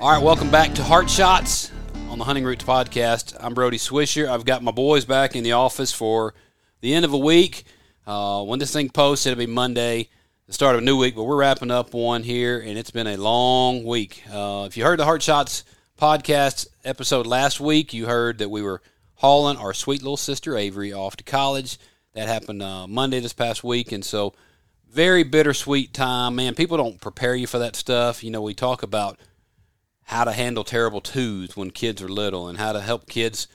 All right, welcome back to Heart Shots on the Hunting Roots podcast. I'm Brody Swisher. I've got my boys back in the office for the end of a week. Uh, when this thing posts, it'll be Monday, the start of a new week, but we're wrapping up one here, and it's been a long week. Uh, if you heard the Heart Shots podcast episode last week, you heard that we were hauling our sweet little sister Avery off to college. That happened uh, Monday this past week, and so very bittersweet time. Man, people don't prepare you for that stuff. You know, we talk about how to handle terrible twos when kids are little and how to help kids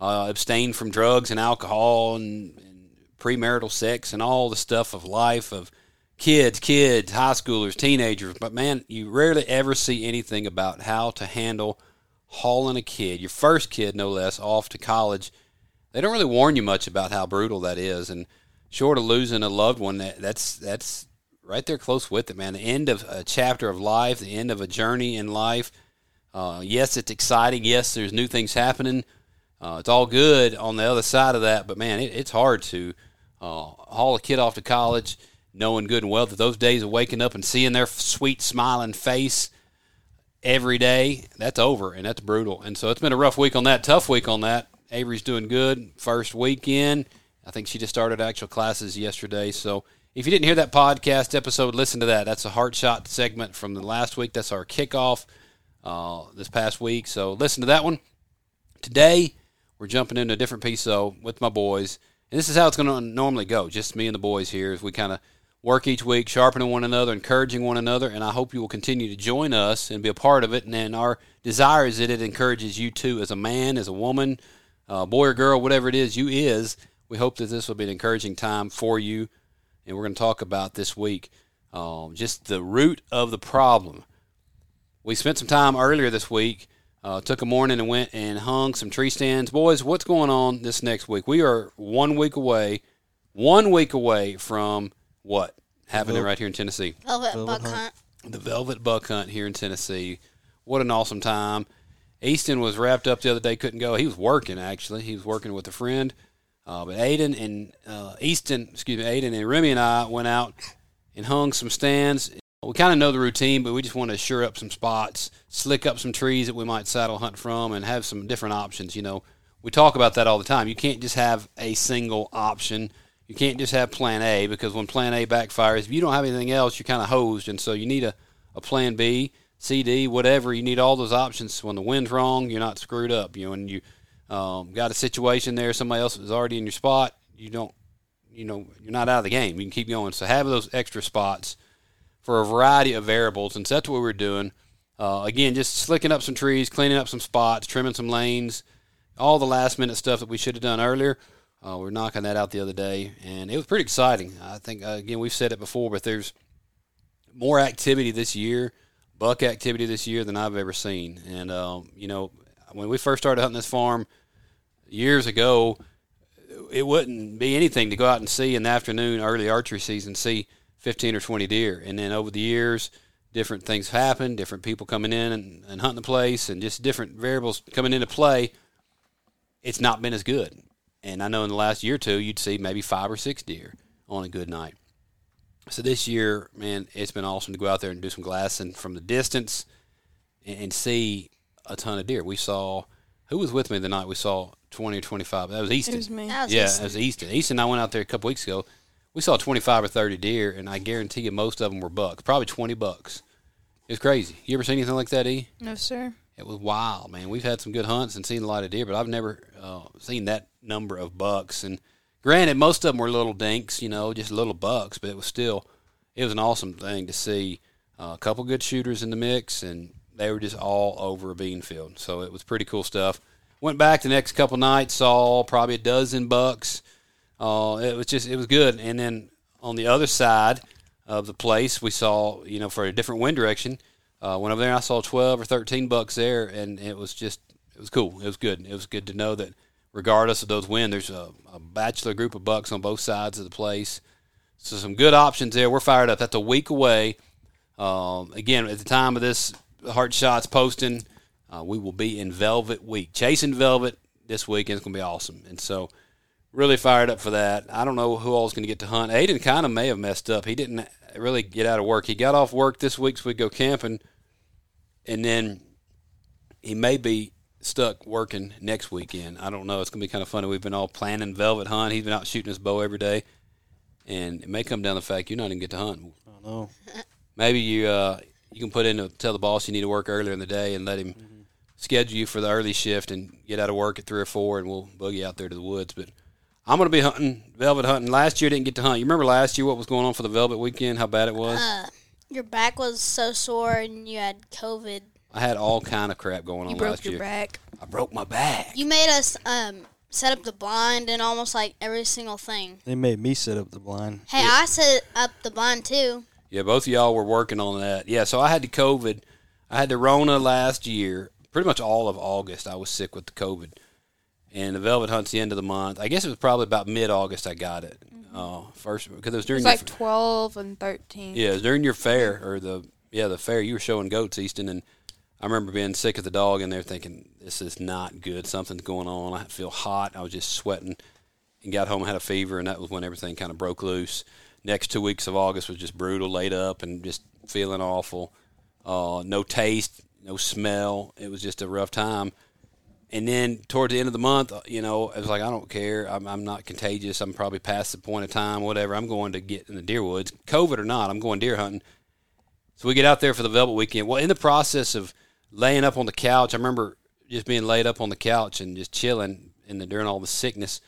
uh, abstain from drugs and alcohol and, and premarital sex and all the stuff of life of kids, kids, high schoolers, teenagers. But man, you rarely ever see anything about how to handle hauling a kid, your first kid no less, off to college. They don't really warn you much about how brutal that is. And short of losing a loved one, that, that's that's right there close with it, man. The end of a chapter of life, the end of a journey in life. Uh, yes, it's exciting. Yes, there's new things happening. Uh, it's all good on the other side of that, but man, it, it's hard to uh, haul a kid off to college knowing good and well that those days of waking up and seeing their sweet smiling face every day, that's over and that's brutal. And so it's been a rough week on that, tough week on that. Avery's doing good. First weekend. I think she just started actual classes yesterday. So if you didn't hear that podcast episode, listen to that. That's a heart shot segment from the last week. That's our kickoff uh, this past week. So listen to that one. Today, we're jumping into a different piece, though, with my boys. And this is how it's going to normally go. Just me and the boys here as we kind of work each week, sharpening one another, encouraging one another. And I hope you will continue to join us and be a part of it. And then our desire is that it encourages you too, as a man, as a woman, uh, boy or girl, whatever it is you is. We hope that this will be an encouraging time for you. And we're going to talk about this week um, just the root of the problem. We spent some time earlier this week. Uh, took a morning and went and hung some tree stands. Boys, what's going on this next week? We are one week away, one week away from what happening right here in Tennessee? Velvet, Velvet buck hunt. hunt. The Velvet Buck Hunt here in Tennessee. What an awesome time. Easton was wrapped up the other day, couldn't go. He was working, actually. He was working with a friend. Uh, but Aiden and uh, Easton, excuse me, Aiden and Remy and I went out and hung some stands. We kind of know the routine, but we just want to shore up some spots, slick up some trees that we might saddle hunt from, and have some different options. You know, we talk about that all the time. You can't just have a single option. You can't just have plan A because when plan A backfires, if you don't have anything else, you're kind of hosed. And so you need a, a plan B, C, D, whatever. You need all those options. When the wind's wrong, you're not screwed up. You know, and you um, got a situation there, somebody else is already in your spot, you don't, you know, you're not out of the game. You can keep going. So have those extra spots for a variety of variables, and so that's what we're doing. Uh, again, just slicking up some trees, cleaning up some spots, trimming some lanes, all the last minute stuff that we should have done earlier. Uh, we are knocking that out the other day, and it was pretty exciting. I think uh, again we've said it before, but there's more activity this year, buck activity this year than I've ever seen. And um, you know, when we first started hunting this farm years ago, it wouldn't be anything to go out and see in the afternoon, early archery season, see 15 or 20 deer. And then over the years, different things happen, different people coming in and, and hunting the place, and just different variables coming into play. It's not been as good. And I know in the last year or two, you'd see maybe five or six deer on a good night. So this year, man, it's been awesome to go out there and do some glassing from the distance and, and see a ton of deer. We saw, who was with me the night we saw 20 or 25? That was Easton. It was me. That was Yeah, just- it was Easton. Easton and I went out there a couple weeks ago. We saw 25 or 30 deer, and I guarantee you most of them were bucks, probably 20 bucks. It was crazy. You ever seen anything like that, E? No, sir. It was wild, man. We've had some good hunts and seen a lot of deer, but I've never uh, seen that number of bucks. And granted, most of them were little dinks, you know, just little bucks, but it was still, it was an awesome thing to see uh, a couple good shooters in the mix, and they were just all over a bean field. So it was pretty cool stuff. Went back the next couple nights, saw probably a dozen bucks. Uh, it was just, it was good. And then on the other side of the place, we saw, you know, for a different wind direction, uh, went over there and I saw 12 or 13 bucks there, and it was just, it was cool. It was good. It was good to know that regardless of those wind, there's a, a bachelor group of bucks on both sides of the place. So some good options there. We're fired up. That's a week away. Um, again, at the time of this Heart Shots posting, uh, we will be in Velvet Week. Chasing Velvet this weekend is going to be awesome. And so really fired up for that. I don't know who all's going to get to hunt. Aiden kind of may have messed up. He didn't really get out of work. He got off work this week so we go camping, and then he may be stuck working next weekend. I don't know. It's gonna be kind of funny. We've been all planning velvet hunt. He's been out shooting his bow every day, and it may come down to the fact you're not even get to hunt. I don't know. Maybe you uh, you can put in to tell the boss you need to work earlier in the day and let him schedule you for the early shift and get out of work at three or four, and we'll boogie out there to the woods. But I'm gonna be hunting velvet hunting. Last year I didn't get to hunt. You remember last year what was going on for the velvet weekend? How bad it was. Uh, your back was so sore and you had COVID. I had all kind of crap going on You broke last your year. back. I broke my back. You made us um set up the blind and almost like every single thing. They made me set up the blind. Hey, I set up the blind too. Yeah, both of y'all were working on that. Yeah, so I had the COVID. I had the Rona last year. Pretty much all of August, I was sick with the COVID. And the Velvet Hunt's the end of the month. I guess it was probably about mid August I got it. Uh, first because it was during it was like 12 and 13. yeah, it was during your fair or the yeah the fair. You were showing goats, Easton, and I remember being sick of the dog in there, thinking this is not good. Something's going on. I feel hot. I was just sweating, and got home and had a fever, and that was when everything kind of broke loose. Next two weeks of August was just brutal, laid up and just feeling awful. Uh, no taste, no smell. It was just a rough time. And then toward the end of the month, uh, you know, I was like, I don't care. I'm, I'm not contagious. I'm probably past the point of time, whatever. I'm going to get in the deer woods, COVID or not. I'm going deer hunting. So we get out there for the velvet weekend. Well, in the process of laying up on the couch, I remember just being laid up on the couch and just chilling in the during all the sickness.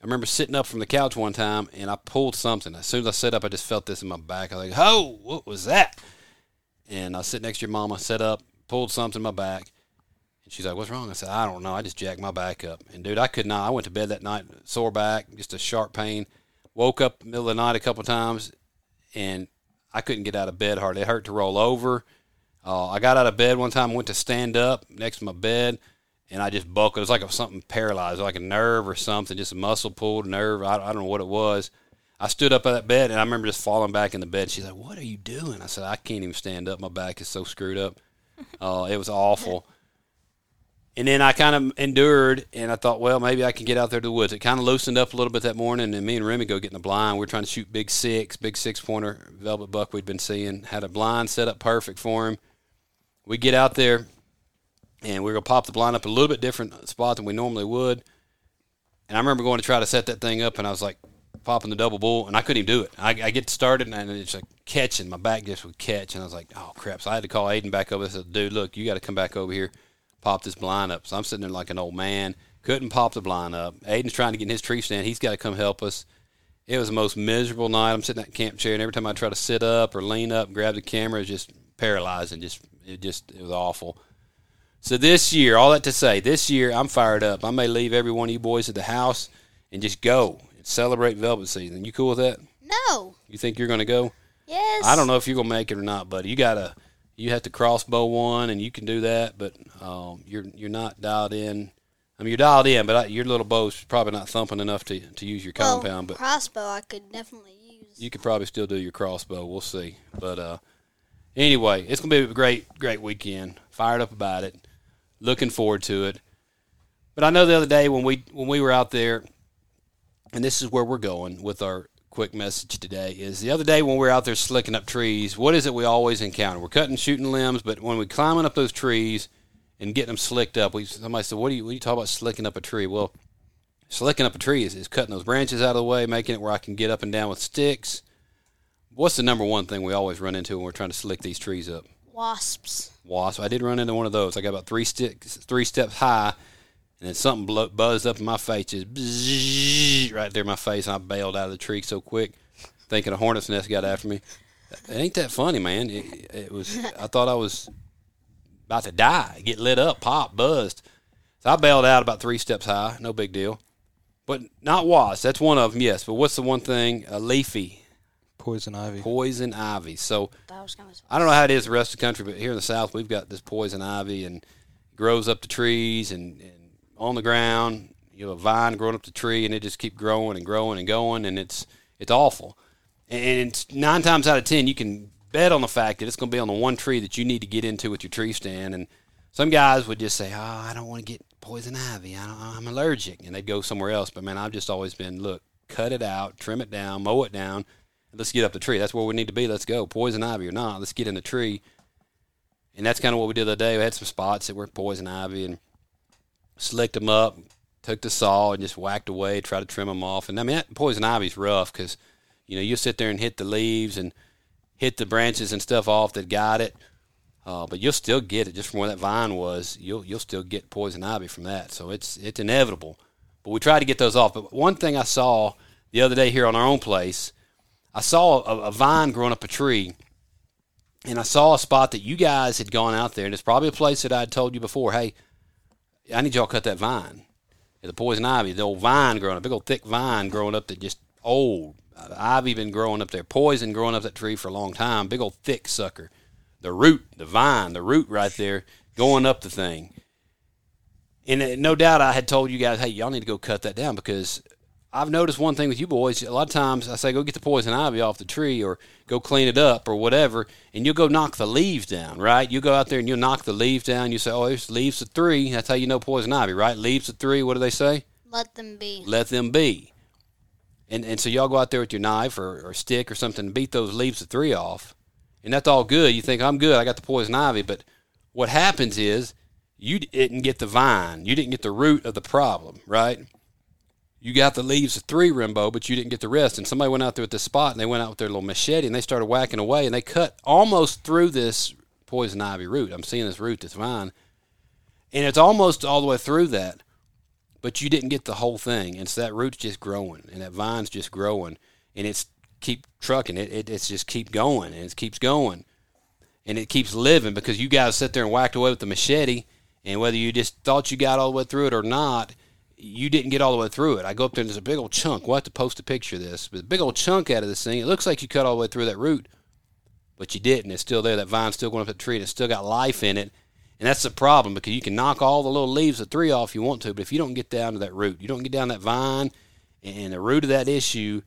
I remember sitting up from the couch one time and I pulled something. As soon as I sat up, I just felt this in my back. I was like, "Oh, what was that?" And I sit next to your mama, sat up, pulled something in my back, and she's like, "What's wrong?" I said, "I don't know. I just jacked my back up." And dude, I could not. I went to bed that night, sore back, just a sharp pain. Woke up middle of the night a couple times, and I couldn't get out of bed hardly. It hurt to roll over. Uh, I got out of bed one time, went to stand up next to my bed, and I just buckled. It was like something paralyzed, like a nerve or something, just a muscle pulled nerve. I, I don't know what it was. I stood up at that bed, and I remember just falling back in the bed. She's like, "What are you doing?" I said, "I can't even stand up. My back is so screwed up. Uh, it was awful." And then I kind of endured, and I thought, well, maybe I can get out there to the woods. It kind of loosened up a little bit that morning, and me and Remy go get in the blind. We are trying to shoot big six, big six pointer velvet buck we'd been seeing. Had a blind set up perfect for him. We get out there, and we are gonna pop the blind up a little bit different spot than we normally would. And I remember going to try to set that thing up, and I was like popping the double bull, and I couldn't even do it. I, I get started, and it's like catching. My back just would catch, and I was like, oh crap! So I had to call Aiden back over. I said, dude, look, you got to come back over here, pop this blind up. So I'm sitting there like an old man, couldn't pop the blind up. Aiden's trying to get in his tree stand. He's got to come help us. It was the most miserable night. I'm sitting in that camp chair, and every time I try to sit up or lean up, grab the camera, it's just paralyzing. Just it just it was awful. So this year, all that to say, this year I'm fired up. I may leave every one of you boys at the house and just go and celebrate velvet season. You cool with that? No. You think you're going to go? Yes. I don't know if you're going to make it or not, buddy. You got to you have to crossbow one, and you can do that, but um, you're you're not dialed in. I mean, you're dialed in, but I, your little bow's probably not thumping enough to to use your Well, compound. But crossbow I could definitely use. you could probably still do your crossbow. We'll see. But uh, anyway, it's gonna be a great, great weekend. Fired up about it. Looking forward to it. But I know the other day when we when we were out there, and this is where we're going with our quick message today is the other day when we're out there slicking up trees. What is it we always encounter? We're cutting, shooting limbs, but when we're climbing up those trees and getting them slicked up, we somebody said, "What do you what do you talk about slicking up a tree?" Well, slicking up a tree is, is cutting those branches out of the way, making it where I can get up and down with sticks. What's the number one thing we always run into when we're trying to slick these trees up? Wasps. Wasps. I did run into one of those. I got about three sticks, three steps high, and then something blow, buzzed up in my face, just right there in my face, and I bailed out of the tree so quick, thinking a hornet's nest got after me. It ain't that funny, man. It, it was. I thought I was about to die, get lit up, pop, buzzed. So I bailed out about three steps high. No big deal. But not wasp. That's one of them, yes. But what's the one thing? A leafy Poison ivy. poison ivy. So That was kind of. I don't know how it is the rest of the country, but here in the South, we've got this poison ivy and grows up the trees and, and on the ground. You have a vine growing up the tree, and it just keep growing and growing and going, and it's it's awful. And it's nine times out of ten, you can bet on the fact that it's going to be on the one tree that you need to get into with your tree stand. And some guys would just say, "Oh, I don't want to get poison ivy. I I'm allergic," and they'd go somewhere else. But man, I've just always been, look, cut it out, trim it down, mow it down, let's get up the tree. That's where we need to be. Let's go, poison ivy or not. Let's get in the tree. and that's kind of what we did the other day. We had some spots that were poison ivy and slicked them up, took the saw and just whacked away, tried to trim them off. And I mean, that poison ivy's rough because you know you sit there and hit the leaves and hit the branches and stuff off that got it. Uh, but you'll still get it just from where that vine was. You'll you'll still get poison ivy from that. So it's it's inevitable. But we try to get those off. But one thing I saw the other day here on our own place, I saw a, a vine growing up a tree, and I saw a spot that you guys had gone out there, and it's probably a place that I had told you before. Hey, I need y'all cut that vine. The poison ivy, the old vine growing up, big old thick vine growing up that just old. Ivy been growing up there, poison growing up that tree for a long time, big old thick sucker the root, the vine, the root right there going up the thing. And uh, no doubt I had told you guys, hey, y'all need to go cut that down because I've noticed one thing with you boys. A lot of times I say, go get the poison ivy off the tree or go clean it up or whatever, and you'll go knock the leaves down, right? You go out there and you'll knock the leaves down. You say, oh, there's leaves of three. That's how you know poison ivy, right? Leaves of three, what do they say? Let them be. Let them be. And, and so y'all go out there with your knife or, or stick or something and beat those leaves of three off and that's all good. You think I'm good. I got the poison ivy, but what happens is you didn't get the vine. You didn't get the root of the problem, right? You got the leaves of three Rimbo, but you didn't get the rest. And somebody went out there with this spot, and they went out with their little machete, and they started whacking away, and they cut almost through this poison ivy root. I'm seeing this root, this vine, and it's almost all the way through that, but you didn't get the whole thing. And so that root's just growing, and that vine's just growing, and it's keep trucking it. it it's just keep going and it keeps going and it keeps living because you guys sit there and whacked away with the machete and whether you just thought you got all the way through it or not you didn't get all the way through it i go up there and there's a big old chunk we'll have to post a picture of this but a big old chunk out of this thing it looks like you cut all the way through that root but you didn't it's still there that vine's still going up the tree and it's still got life in it and that's the problem because you can knock all the little leaves of three off you want to but if you don't get down to that root you don't get down that vine and the root of that issue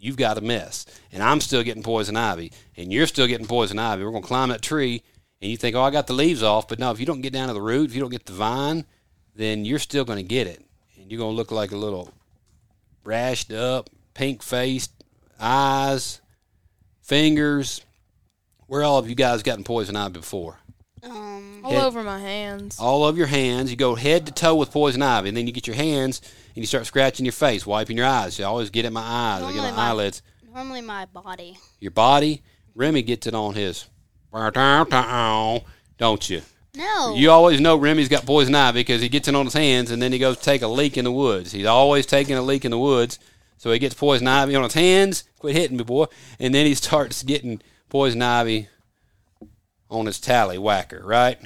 you've got a mess. And I'm still getting poison ivy, and you're still getting poison ivy. We're going to climb that tree, and you think, oh, I got the leaves off. But no, if you don't get down to the root, if you don't get the vine, then you're still going to get it. And you're going to look like a little rashed up, pink faced, eyes, fingers. Where all of you guys gotten poison ivy before? Um, All over my hands. all over your hands. You go head to toe with poison ivy, and then you get your hands and you start scratching your face, wiping your eyes. You always get at my eyes. I get Normally my my- eyelids. normally my body. Your body. Remy gets it on his. Don't you? No. You always know Remy's got poison ivy because he gets it on his hands and then he goes take a leak in the woods. He's always taking a leak in the woods. So he gets poison ivy on his hands. Quit hitting me, boy. And then he starts getting poison ivy on his tally whacker, right?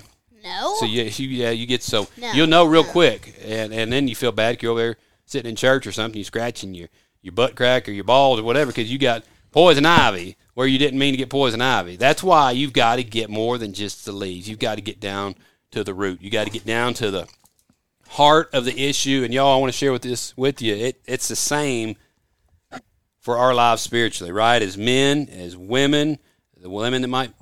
no. So yeah, you, yeah, you get so No, you'll know real no. quick, and and then you feel bad. You're over there sitting in church or something, you scratching your your butt crack or your balls or whatever because you got poison ivy where you didn't mean to get poison ivy. That's why you've got to get more than just the leaves. You've got to get down to the root. You got to get down to the heart of the issue. And y'all, I want to share with this with you. It it's the same for our lives spiritually, right? As men, as women, the women that might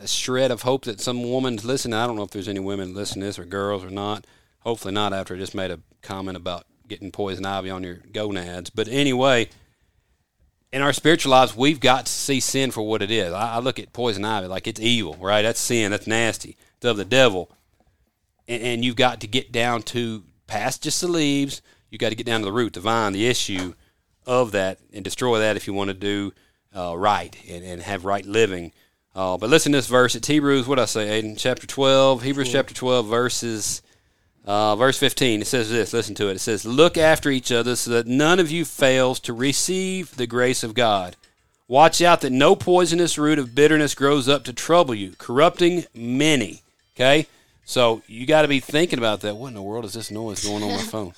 a shred of hope that some woman's listening. I don't know if there's any women listening to this or girls or not. Hopefully not after I just made a comment about getting poison ivy on your gonads. But anyway, in our spiritual lives, we've got to see sin for what it is. I, I look at poison ivy like it's evil, right? That's sin. That's nasty. It's of the devil. And, and you've got to get down to past just the leaves. You've got to get down to the root, the vine, the issue of that, and destroy that if you want to do uh, right and, and have right living. Uh, but listen to this verse. It's Hebrews, what I say, Aiden? Chapter 12, Hebrews chapter 12, verses, uh, verse 15. It says this, listen to it. It says, Look after each other so that none of you fails to receive the grace of God. Watch out that no poisonous root of bitterness grows up to trouble you, corrupting many. Okay? So you got to be thinking about that. What in the world is this noise going on my phone?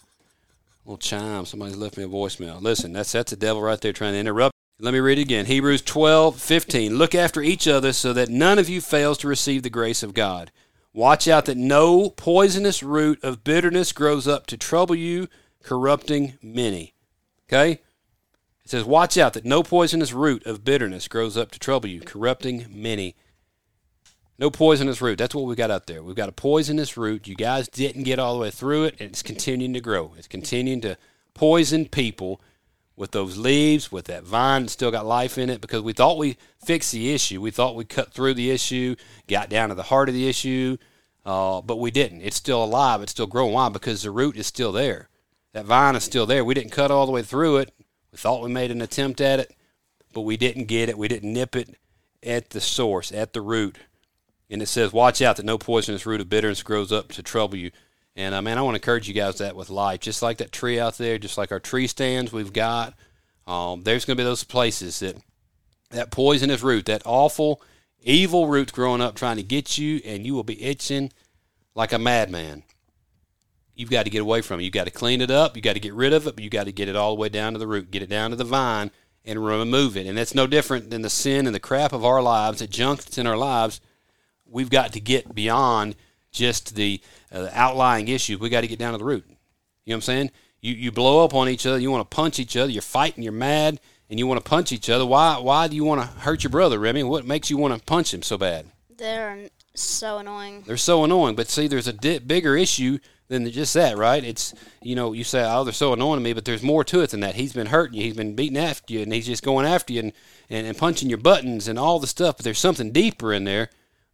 little chime. Somebody's left me a voicemail. Listen, that's that's the devil right there trying to interrupt. Let me read it again. Hebrews 12, 15. Look after each other so that none of you fails to receive the grace of God. Watch out that no poisonous root of bitterness grows up to trouble you, corrupting many. Okay? It says, Watch out that no poisonous root of bitterness grows up to trouble you, corrupting many. No poisonous root. That's what we got out there. We've got a poisonous root. You guys didn't get all the way through it, and it's continuing to grow. It's continuing to poison people with those leaves, with that vine still got life in it, because we thought we fixed the issue. We thought we cut through the issue, got down to the heart of the issue, uh, but we didn't. It's still alive. It's still growing. Why? Because the root is still there. That vine is still there. We didn't cut all the way through it. We thought we made an attempt at it, but we didn't get it. We didn't nip it at the source, at the root. And it says, "Watch out that no poisonous root of bitterness grows up to trouble you." And uh, man, I want to encourage you guys that with life, just like that tree out there, just like our tree stands we've got. Um, there's going to be those places that that poisonous root, that awful, evil root growing up trying to get you, and you will be itching like a madman. You've got to get away from it. You've got to clean it up. You've got to get rid of it, but you've got to get it all the way down to the root, get it down to the vine, and remove it. And that's no different than the sin and the crap of our lives, the junk that's in our lives. We've got to get beyond just the uh, outlying issue. We got to get down to the root. You know what I'm saying? You you blow up on each other. You want to punch each other. You're fighting. You're mad, and you want to punch each other. Why why do you want to hurt your brother, Remy? What makes you want to punch him so bad? They're so annoying. They're so annoying. But see, there's a di- bigger issue than just that, right? It's you know you say oh they're so annoying to me, but there's more to it than that. He's been hurting you. He's been beating after you, and he's just going after you and, and, and punching your buttons and all the stuff. But there's something deeper in there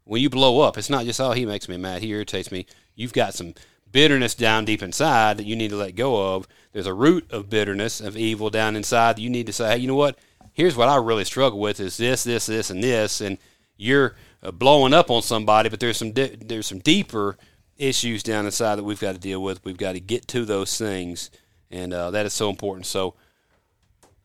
when you blow up. It's not just oh he makes me mad, he irritates me. You've got some bitterness down deep inside that you need to let go of. There's a root of bitterness, of evil down inside that you need to say, hey, you know what? Here's what I really struggle with is this, this, this, and this. And you're uh, blowing up on somebody, but there's some di- there's some deeper issues down inside that we've got to deal with. We've got to get to those things, and uh, that is so important. So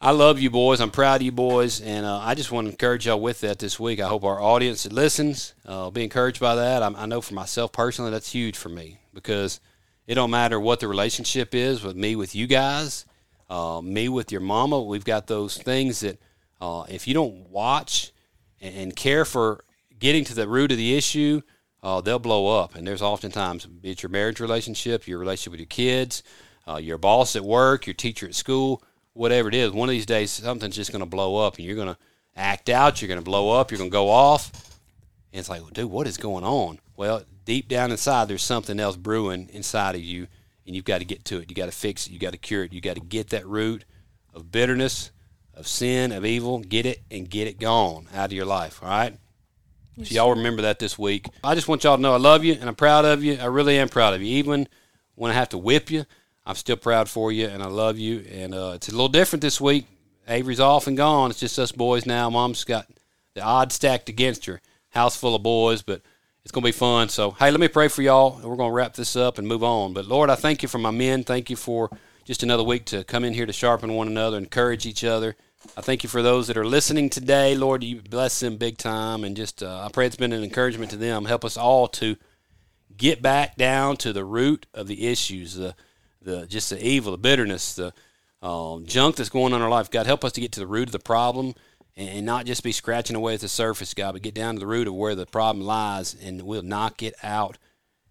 I love you boys. I'm proud of you boys, and uh, I just want to encourage y'all with that this week. I hope our audience that listens uh, will be encouraged by that. I, I know for myself personally, that's huge for me because it don't matter what the relationship is with me with you guys, uh, me with your mama. We've got those things that uh, if you don't watch and, and, care for getting to the root of the issue, uh, they'll blow up. And there's oftentimes be it's your marriage relationship, your relationship with your kids, uh, your boss at work, your teacher at school whatever it is, one of these days something's just going to blow up and you're going to act out, you're going to blow up, you're going to go off. And it's like, well, dude, what is going on? Well, deep down inside, there's something else brewing inside of you, and you've got to get to it. You got to fix it. You got to cure it. You got to get that root of bitterness, of sin, of evil, get it and get it gone out of your life. All right. Yes, so y'all remember that this week. I just want y'all to know I love you and I'm proud of you. I really am proud of you. Even when I have to whip you, I'm still proud for you, and I love you. And uh, it's a little different this week. Avery's off and gone. It's just us boys now. Mom's got the odds stacked against her. House full of boys, but it's going to be fun. So, hey, let me pray for y'all, and we're going to wrap this up and move on. But, Lord, I thank you for my men. Thank you for just another week to come in here to sharpen one another, encourage each other. I thank you for those that are listening today. Lord, you bless them big time. And just, uh, I pray it's been an encouragement to them. Help us all to get back down to the root of the issues, the the just the evil, the bitterness, the um, junk that's going on in our life. God, help us to get to the root of the problem and not just be scratching away at the surface, God, but get down to the root of where the problem lies, and we'll knock it out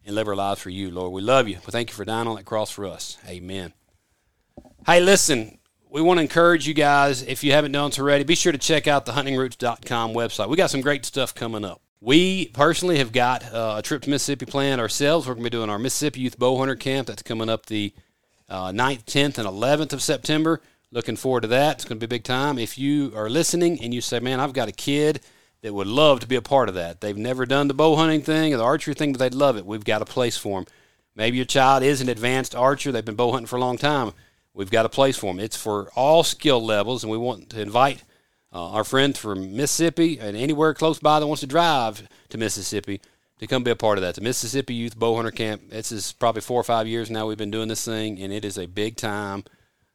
and live our lives for you, Lord. We love you. We thank you for dying on that cross for us. Amen. Hey, listen, we want to encourage you guys, if you haven't done so already, be sure to check out the huntingroots.com website. We got some great stuff coming up. We personally have got uh, a trip to Mississippi planned ourselves. We're going to be doing our Mississippi Youth Bow Hunter Camp. That's coming up the uh, 9th, 10th, and 11th of September. Looking forward to that. It's going to be a big time. If you are listening and you say, man, I've got a kid that would love to be a part of that. They've never done the bow hunting thing or the archery thing, but they'd love it. We've got a place for them. Maybe your child is an advanced archer. They've been bow hunting for a long time. We've got a place for them. It's for all skill levels, and we want to invite uh, our friends from Mississippi and anywhere close by that wants to drive to Mississippi to come be a part of that. The Mississippi Youth Bowhunter Camp. This is probably four or five years now we've been doing this thing, and it is a big time.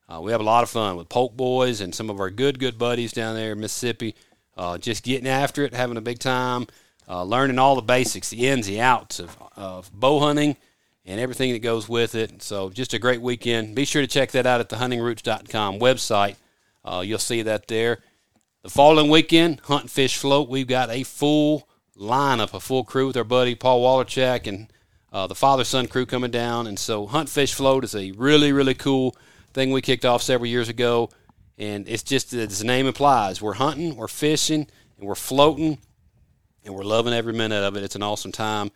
Uh, we have a lot of fun with Polk Boys and some of our good, good buddies down there in Mississippi. Uh, just getting after it, having a big time, uh, learning all the basics, the ins, the outs of, of bow hunting and everything that goes with it. So just a great weekend. Be sure to check that out at the huntingroots.com website. Uh, you'll see that there. The following weekend, Hunt Fish Float, we've got a full lineup, a full crew with our buddy Paul Wallerchak and uh, the father son crew coming down. And so, Hunt Fish Float is a really, really cool thing we kicked off several years ago. And it's just as the name implies we're hunting, we're fishing, and we're floating, and we're loving every minute of it. It's an awesome time.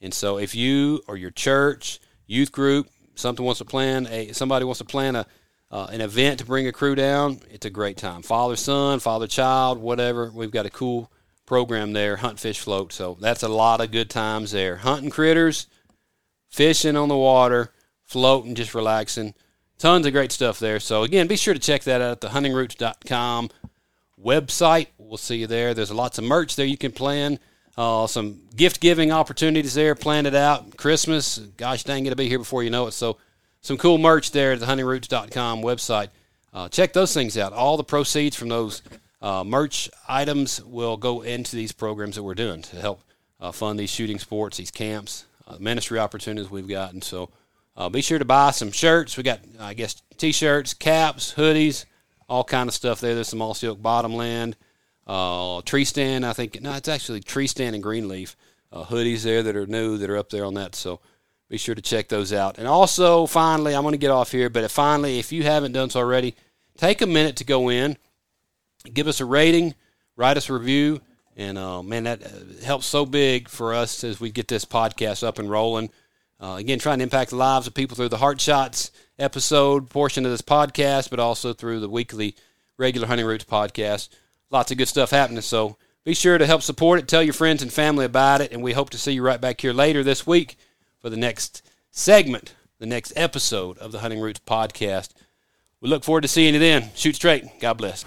And so, if you or your church, youth group, something wants to plan a somebody wants to plan a uh, an event to bring a crew down, it's a great time. Father son, father child, whatever. We've got a cool program there, hunt, fish, float. So that's a lot of good times there. Hunting critters, fishing on the water, floating, just relaxing. Tons of great stuff there. So again, be sure to check that out at the huntingroots.com website. We'll see you there. There's lots of merch there you can plan. Uh, some gift giving opportunities there. Plan it out. Christmas, gosh dang, it'll be here before you know it. So, some cool merch there at the huntingroots.com website. Uh, check those things out. All the proceeds from those uh, merch items will go into these programs that we're doing to help uh, fund these shooting sports, these camps, uh, ministry opportunities we've got. And so, uh, be sure to buy some shirts. We got, I guess, t-shirts, caps, hoodies, all kind of stuff there. There's some Mossy Oak Bottomland uh, tree stand. I think no, it's actually tree stand and greenleaf hoodies there that are new that are up there on that. So be sure to check those out. And also, finally, I'm going to get off here, but finally, if you haven't done so already, take a minute to go in, give us a rating, write us a review, and uh, man, that uh, helps so big for us as we get this podcast up and rolling. Uh, again, trying to impact the lives of people through the Heart Shots episode portion of this podcast, but also through the weekly regular Hunting Roots podcast lots of good stuff happening. So be sure to help support it. Tell your friends and family about it. And we hope to see you right back here later this week for the next segment, the next episode of the Hunting Roots podcast. We look forward to seeing you then. Shoot straight. God bless.